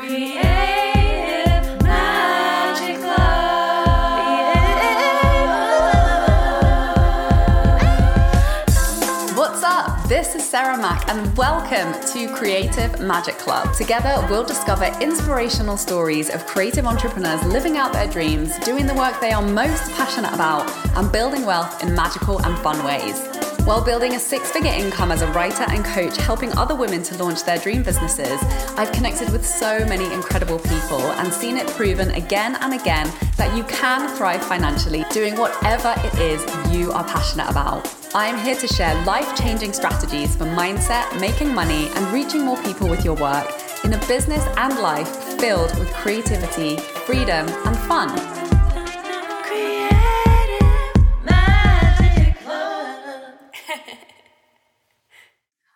Creative Magic Club. What's up? This is Sarah Mac, and welcome to Creative Magic Club. Together, we'll discover inspirational stories of creative entrepreneurs living out their dreams, doing the work they are most passionate about, and building wealth in magical and fun ways. While building a six figure income as a writer and coach, helping other women to launch their dream businesses, I've connected with so many incredible people and seen it proven again and again that you can thrive financially doing whatever it is you are passionate about. I'm here to share life changing strategies for mindset, making money, and reaching more people with your work in a business and life filled with creativity, freedom, and fun.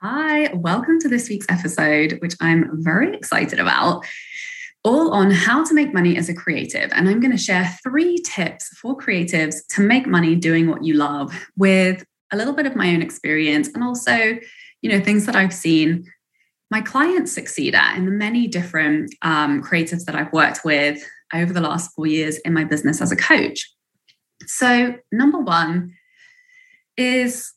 Hi, welcome to this week's episode, which I'm very excited about, all on how to make money as a creative. And I'm going to share three tips for creatives to make money doing what you love with a little bit of my own experience and also, you know, things that I've seen my clients succeed at in the many different um, creatives that I've worked with over the last four years in my business as a coach. So, number one is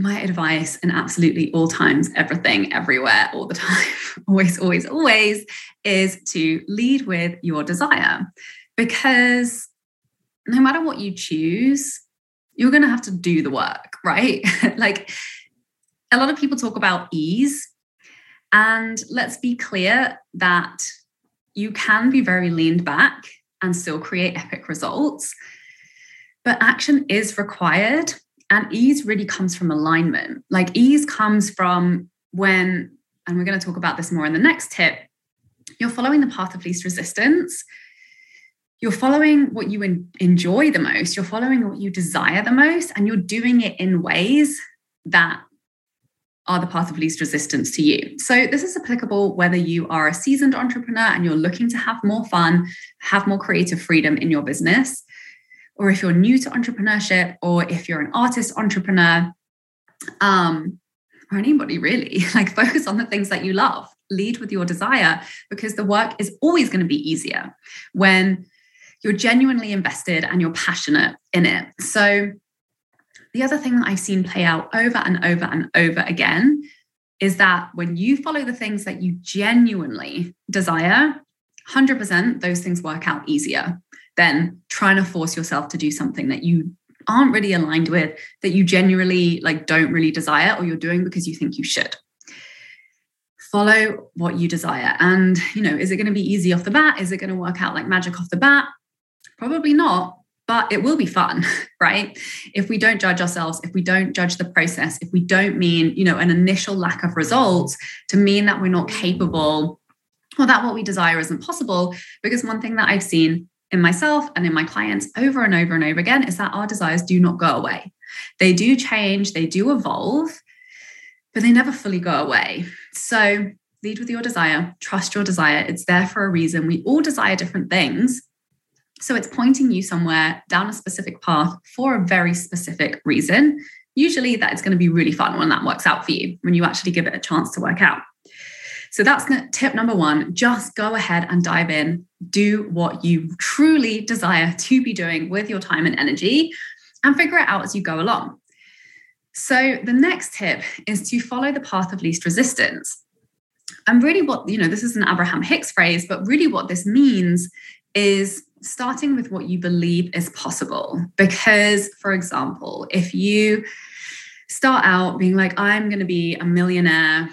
my advice in absolutely all times, everything, everywhere, all the time, always, always, always is to lead with your desire. Because no matter what you choose, you're going to have to do the work, right? like a lot of people talk about ease. And let's be clear that you can be very leaned back and still create epic results. But action is required and ease really comes from alignment. Like ease comes from when, and we're going to talk about this more in the next tip, you're following the path of least resistance. You're following what you enjoy the most, you're following what you desire the most, and you're doing it in ways that are the path of least resistance to you. So, this is applicable whether you are a seasoned entrepreneur and you're looking to have more fun, have more creative freedom in your business, or if you're new to entrepreneurship, or if you're an artist entrepreneur, um, or anybody really, like focus on the things that you love. Lead with your desire because the work is always going to be easier when you're genuinely invested and you're passionate in it. So, the other thing that I've seen play out over and over and over again is that when you follow the things that you genuinely desire, 100% those things work out easier than trying to force yourself to do something that you aren't really aligned with that you genuinely like don't really desire or you're doing because you think you should. Follow what you desire. And you know is it going to be easy off the bat? Is it going to work out like magic off the bat? Probably not but it will be fun right? If we don't judge ourselves if we don't judge the process if we don't mean you know an initial lack of results to mean that we're not capable or that what we desire isn't possible because one thing that i've seen in myself and in my clients over and over and over again is that our desires do not go away. They do change, they do evolve, but they never fully go away. So lead with your desire, trust your desire. It's there for a reason. We all desire different things. So it's pointing you somewhere down a specific path for a very specific reason. Usually that is going to be really fun when that works out for you, when you actually give it a chance to work out. So that's tip number one. Just go ahead and dive in. Do what you truly desire to be doing with your time and energy and figure it out as you go along. So the next tip is to follow the path of least resistance. And really, what, you know, this is an Abraham Hicks phrase, but really what this means is starting with what you believe is possible. Because, for example, if you start out being like, I'm going to be a millionaire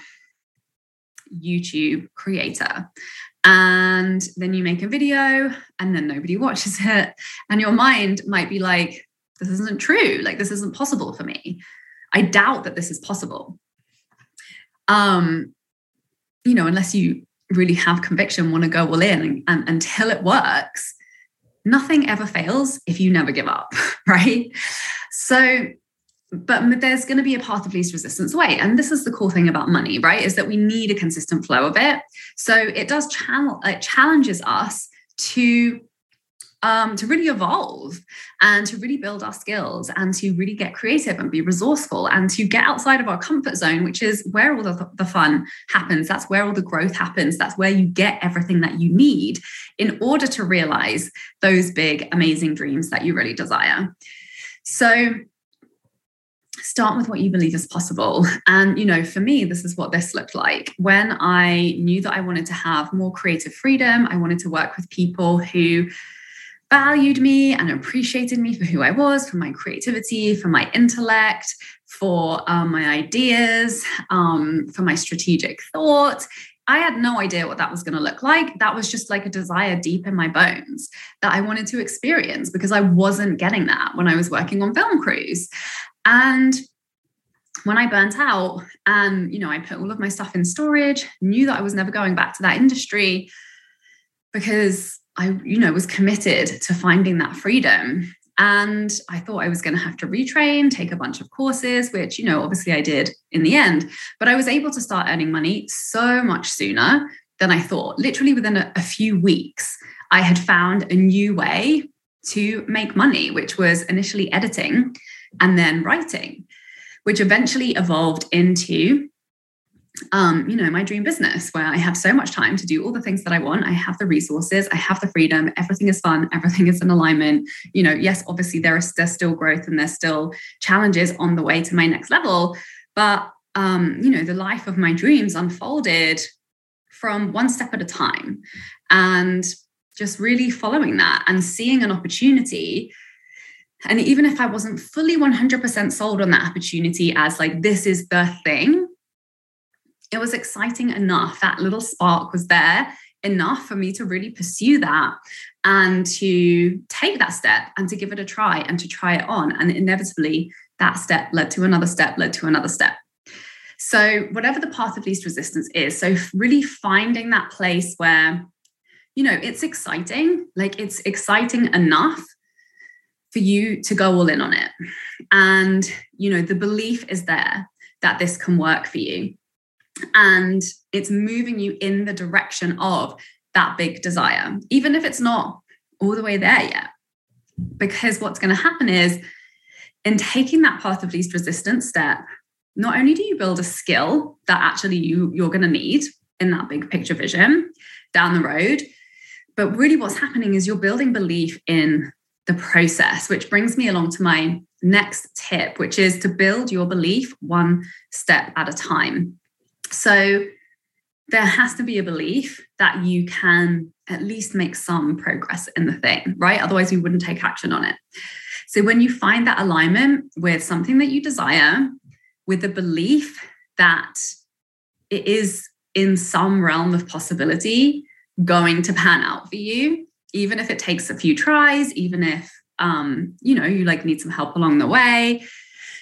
YouTube creator. And then you make a video and then nobody watches it. And your mind might be like, this isn't true. Like, this isn't possible for me. I doubt that this is possible. Um, you know, unless you really have conviction, want to go all in and, until it works, nothing ever fails if you never give up, right? So but there's going to be a path of least resistance way and this is the cool thing about money right is that we need a consistent flow of it so it does channel it challenges us to um, to really evolve and to really build our skills and to really get creative and be resourceful and to get outside of our comfort zone, which is where all the, the fun happens. That's where all the growth happens. That's where you get everything that you need in order to realize those big, amazing dreams that you really desire. So, start with what you believe is possible. And, you know, for me, this is what this looked like. When I knew that I wanted to have more creative freedom, I wanted to work with people who valued me and appreciated me for who I was, for my creativity, for my intellect, for um, my ideas, um, for my strategic thought. I had no idea what that was going to look like. That was just like a desire deep in my bones that I wanted to experience because I wasn't getting that when I was working on film crews. And when I burnt out and, you know, I put all of my stuff in storage, knew that I was never going back to that industry because I, you know, was committed to finding that freedom. And I thought I was going to have to retrain, take a bunch of courses, which, you know, obviously I did in the end. But I was able to start earning money so much sooner than I thought. Literally within a, a few weeks, I had found a new way to make money, which was initially editing and then writing, which eventually evolved into um, you know, my dream business where I have so much time to do all the things that I want. I have the resources, I have the freedom, everything is fun, everything is in alignment. You know, yes, obviously there is there's still growth and there's still challenges on the way to my next level, but um, you know, the life of my dreams unfolded from one step at a time and just really following that and seeing an opportunity and even if I wasn't fully 100% sold on that opportunity as like, this is the thing, it was exciting enough. That little spark was there enough for me to really pursue that and to take that step and to give it a try and to try it on. And inevitably, that step led to another step, led to another step. So, whatever the path of least resistance is, so really finding that place where, you know, it's exciting, like it's exciting enough for you to go all in on it. And, you know, the belief is there that this can work for you. And it's moving you in the direction of that big desire, even if it's not all the way there yet. Because what's going to happen is, in taking that path of least resistance step, not only do you build a skill that actually you, you're going to need in that big picture vision down the road, but really what's happening is you're building belief in the process, which brings me along to my next tip, which is to build your belief one step at a time. So there has to be a belief that you can at least make some progress in the thing, right? Otherwise, we wouldn't take action on it. So when you find that alignment with something that you desire, with the belief that it is in some realm of possibility going to pan out for you, even if it takes a few tries, even if um, you know you like need some help along the way,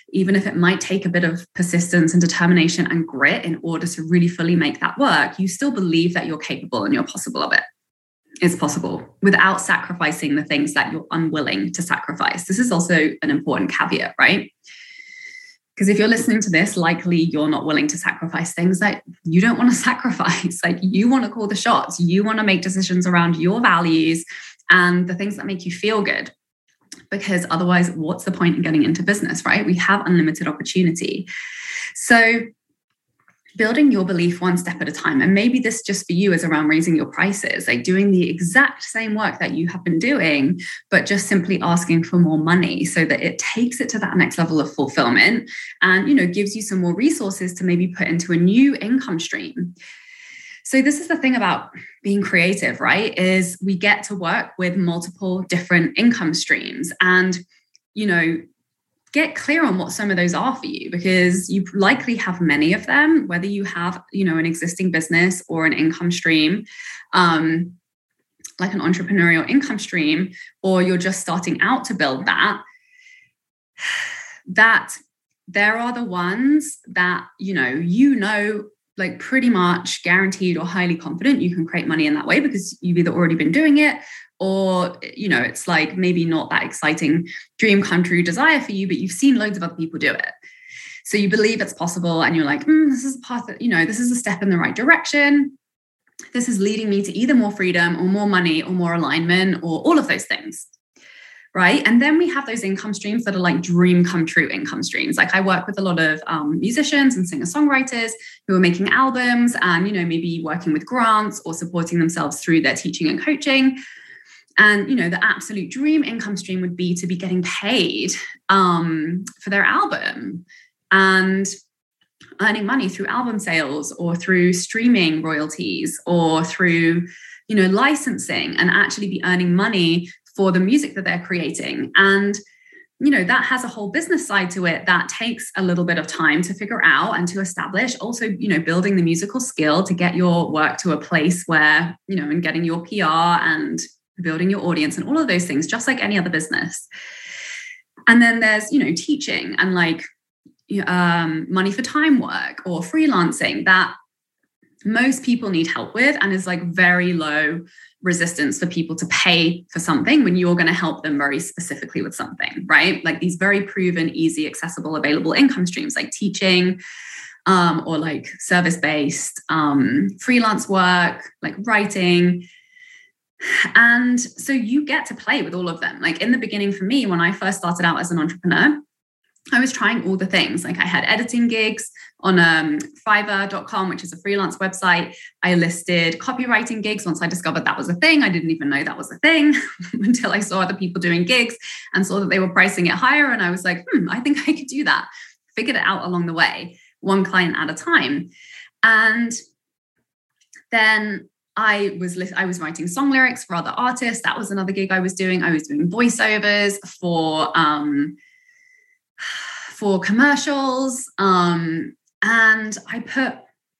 even if it might take a bit of persistence and determination and grit in order to really fully make that work, you still believe that you're capable and you're possible of it. It's possible without sacrificing the things that you're unwilling to sacrifice. This is also an important caveat, right? Because if you're listening to this, likely you're not willing to sacrifice things that you don't want to sacrifice. Like you want to call the shots, you want to make decisions around your values and the things that make you feel good. Because otherwise, what's the point in getting into business, right? We have unlimited opportunity. So building your belief one step at a time. And maybe this just for you is around raising your prices, like doing the exact same work that you have been doing, but just simply asking for more money so that it takes it to that next level of fulfillment and, you know, gives you some more resources to maybe put into a new income stream. So this is the thing about being creative, right? Is we get to work with multiple different income streams and you know get clear on what some of those are for you because you likely have many of them whether you have you know an existing business or an income stream um, like an entrepreneurial income stream or you're just starting out to build that that there are the ones that you know you know like pretty much guaranteed or highly confident you can create money in that way because you've either already been doing it or you know it's like maybe not that exciting dream come true desire for you but you've seen loads of other people do it. So you believe it's possible and you're like mm, this is a path that you know this is a step in the right direction. This is leading me to either more freedom or more money or more alignment or all of those things. Right? And then we have those income streams that are like dream come true income streams. Like i work with a lot of um, musicians and singer songwriters who are making albums and you know maybe working with grants or supporting themselves through their teaching and coaching and you know the absolute dream income stream would be to be getting paid um, for their album and earning money through album sales or through streaming royalties or through you know licensing and actually be earning money for the music that they're creating. And you know that has a whole business side to it that takes a little bit of time to figure out and to establish. Also you know building the musical skill to get your work to a place where you know and getting your pr and building your audience and all of those things just like any other business. And then there's you know teaching and like um, money for time work or freelancing that most people need help with and is like very low resistance for people to pay for something when you're going to help them very specifically with something right? Like these very proven easy accessible available income streams like teaching um, or like service based um, freelance work like writing and so you get to play with all of them. Like in the beginning, for me, when I first started out as an entrepreneur, I was trying all the things. Like I had editing gigs on um, Fiverr.com, which is a freelance website. I listed copywriting gigs once I discovered that was a thing. I didn't even know that was a thing until I saw other people doing gigs and saw that they were pricing it higher. And I was like, hmm, I think I could do that. Figured it out along the way, one client at a time. And then I was I was writing song lyrics for other artists. That was another gig I was doing. I was doing voiceovers for um, for commercials, um, and I put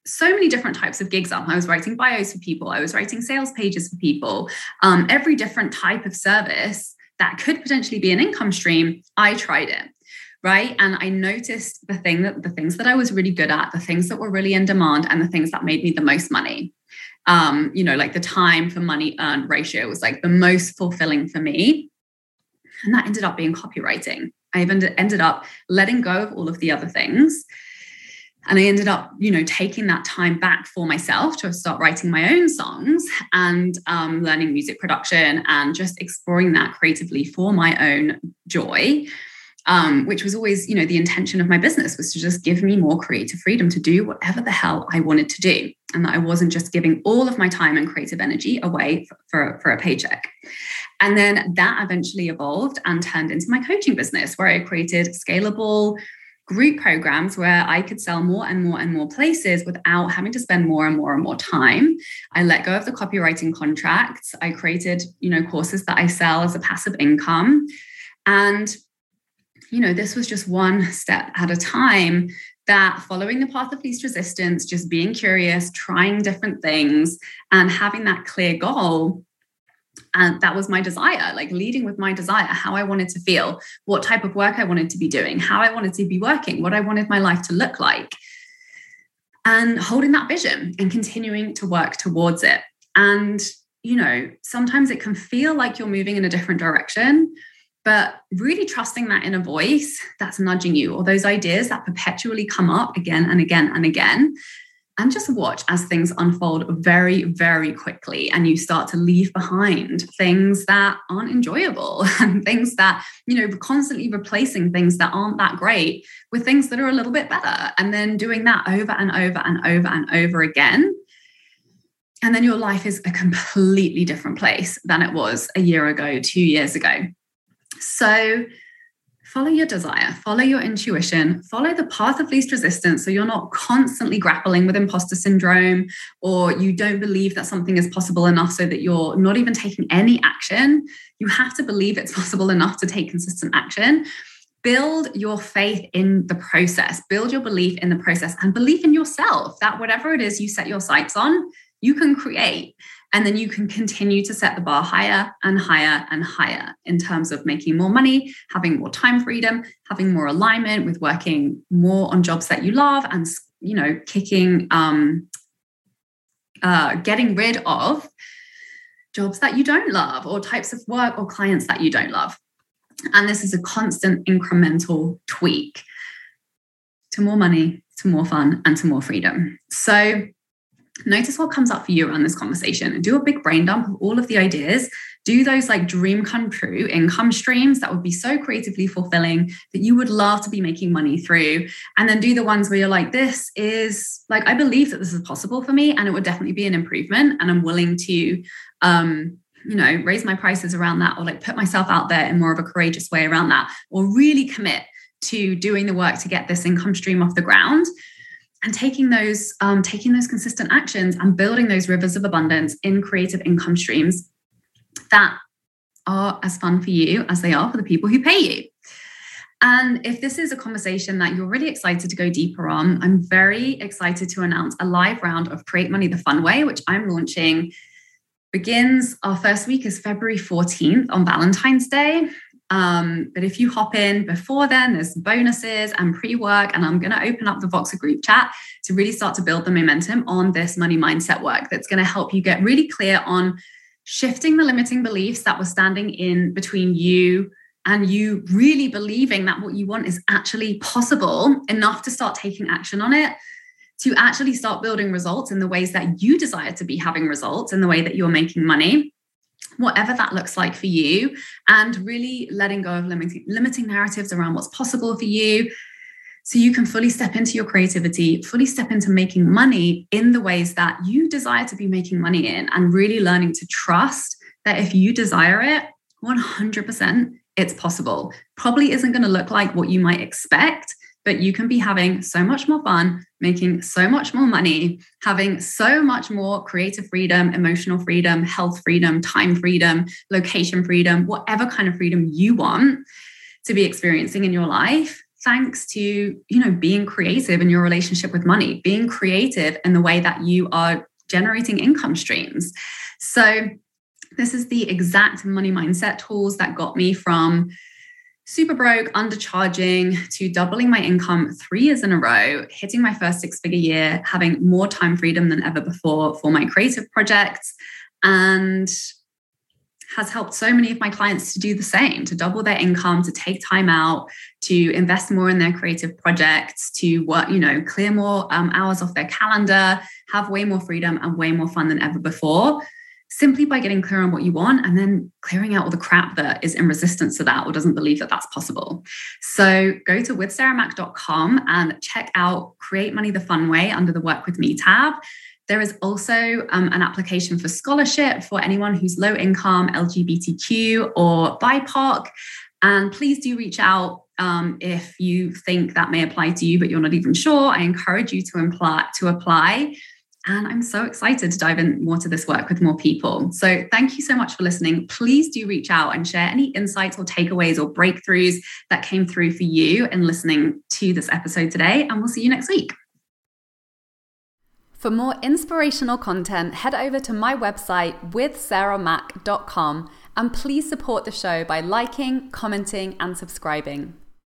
so many different types of gigs up. I was writing bios for people. I was writing sales pages for people. Um, every different type of service that could potentially be an income stream. I tried it right and i noticed the thing that the things that i was really good at the things that were really in demand and the things that made me the most money um, you know, like the time for money earned ratio was like the most fulfilling for me. And that ended up being copywriting. I even ended up letting go of all of the other things. And I ended up, you know, taking that time back for myself to start writing my own songs and um, learning music production and just exploring that creatively for my own joy um, which was always, you know, the intention of my business was to just give me more creative freedom to do whatever the hell I wanted to do. And that I wasn't just giving all of my time and creative energy away for, for, for a paycheck. And then that eventually evolved and turned into my coaching business, where I created scalable group programs where I could sell more and more and more places without having to spend more and more and more time. I let go of the copywriting contracts. I created, you know, courses that I sell as a passive income. And you know, this was just one step at a time that following the path of least resistance, just being curious, trying different things, and having that clear goal. And that was my desire, like leading with my desire, how I wanted to feel, what type of work I wanted to be doing, how I wanted to be working, what I wanted my life to look like. And holding that vision and continuing to work towards it. And, you know, sometimes it can feel like you're moving in a different direction, but really trusting that inner voice that's nudging you or those ideas that perpetually come up again and again and again and just watch as things unfold very very quickly and you start to leave behind things that aren't enjoyable and things that you know constantly replacing things that aren't that great with things that are a little bit better and then doing that over and over and over and over again. And then your life is a completely different place than it was a year ago 2 years ago so follow your desire, follow your intuition, follow the path of least resistance so you're not constantly grappling with imposter syndrome or you don't believe that something is possible enough so that you're not even taking any action. You have to believe it's possible enough to take consistent action. Build your faith in the process, build your belief in the process, and belief in yourself that whatever it is you set your sights on, you can create. And then you can continue to set the bar higher and higher and higher in terms of making more money, having more time freedom, having more alignment with working more on jobs that you love and, you know, kicking, um, uh, getting rid of jobs that you don't love or types of work or clients that you don't love. And this is a constant incremental tweak to more money, to more fun, and to more freedom. So, notice what comes up for you around this conversation and do a big brain dump of all of the ideas. Do those like dream come true income streams that would be so creatively fulfilling that you would love to be making money through. And then do the ones where you're like, this is like, I believe that this is possible for me and it would definitely be an improvement. And I'm willing to, um, you know, raise my prices around that or like put myself out there in more of a courageous way around that or really commit to doing the work to get this income stream off the ground and taking those um, taking those consistent actions and building those rivers of abundance in creative income streams that are as fun for you as they are for the people who pay you. And if this is a conversation that you're really excited to go deeper on i'm very excited to announce a live round of create money the fun way which i'm launching. Begins our first week is february 14th on valentine's day um, but if you hop in before then, there's bonuses and pre work. And I'm going to open up the Voxer group chat to really start to build the momentum on this money mindset work that's going to help you get really clear on shifting the limiting beliefs that were standing in between you and you really believing that what you want is actually possible enough to start taking action on it to actually start building results in the ways that you desire to be having results in the way that you're making money whatever that looks like for you, and really letting go of limiting, limiting narratives around what's possible for you. So you can fully step into your creativity, fully step into making money in the ways that you desire to be making money in, and really learning to trust that if you desire it, 100% it's possible. Probably isn't going to look like what you might expect, but you can be having so much more fun, making so much more money, having so much more creative freedom, emotional freedom, health freedom, time freedom, location freedom, whatever kind of freedom you want to be experiencing in your life thanks to you know being creative in your relationship with money being creative in the way that you are generating income streams. So this is the exact money mindset tools that got me from super broke, undercharging to doubling my income three years in a row, hitting my first six figure year, having more time freedom than ever before for my creative projects, and has helped so many of my clients to do the same to double their income, to take time out, to invest more in their creative projects, to work, you know, clear more um, hours off their calendar, have way more freedom and way more fun than ever before simply by getting clear on what you want and then clearing out all the crap that is in resistance to that or doesn't believe that that's possible. So go to withsarahmac.com and check out Create Money the Fun Way under the Work With Me tab. There is also um, an application for scholarship for anyone who's low income, LGBTQ, or BIPOC. And please do reach out um, if you think that may apply to you, but you're not even sure. I encourage you to. To apply. And I'm so excited to dive in more to this work with more people. So thank you so much for listening. Please do reach out and share any insights or takeaways or breakthroughs that came through for you in listening to this episode today. And we'll see you next week. For more inspirational content, head over to my website withsarahmac.com and please support the show by liking, commenting, and subscribing.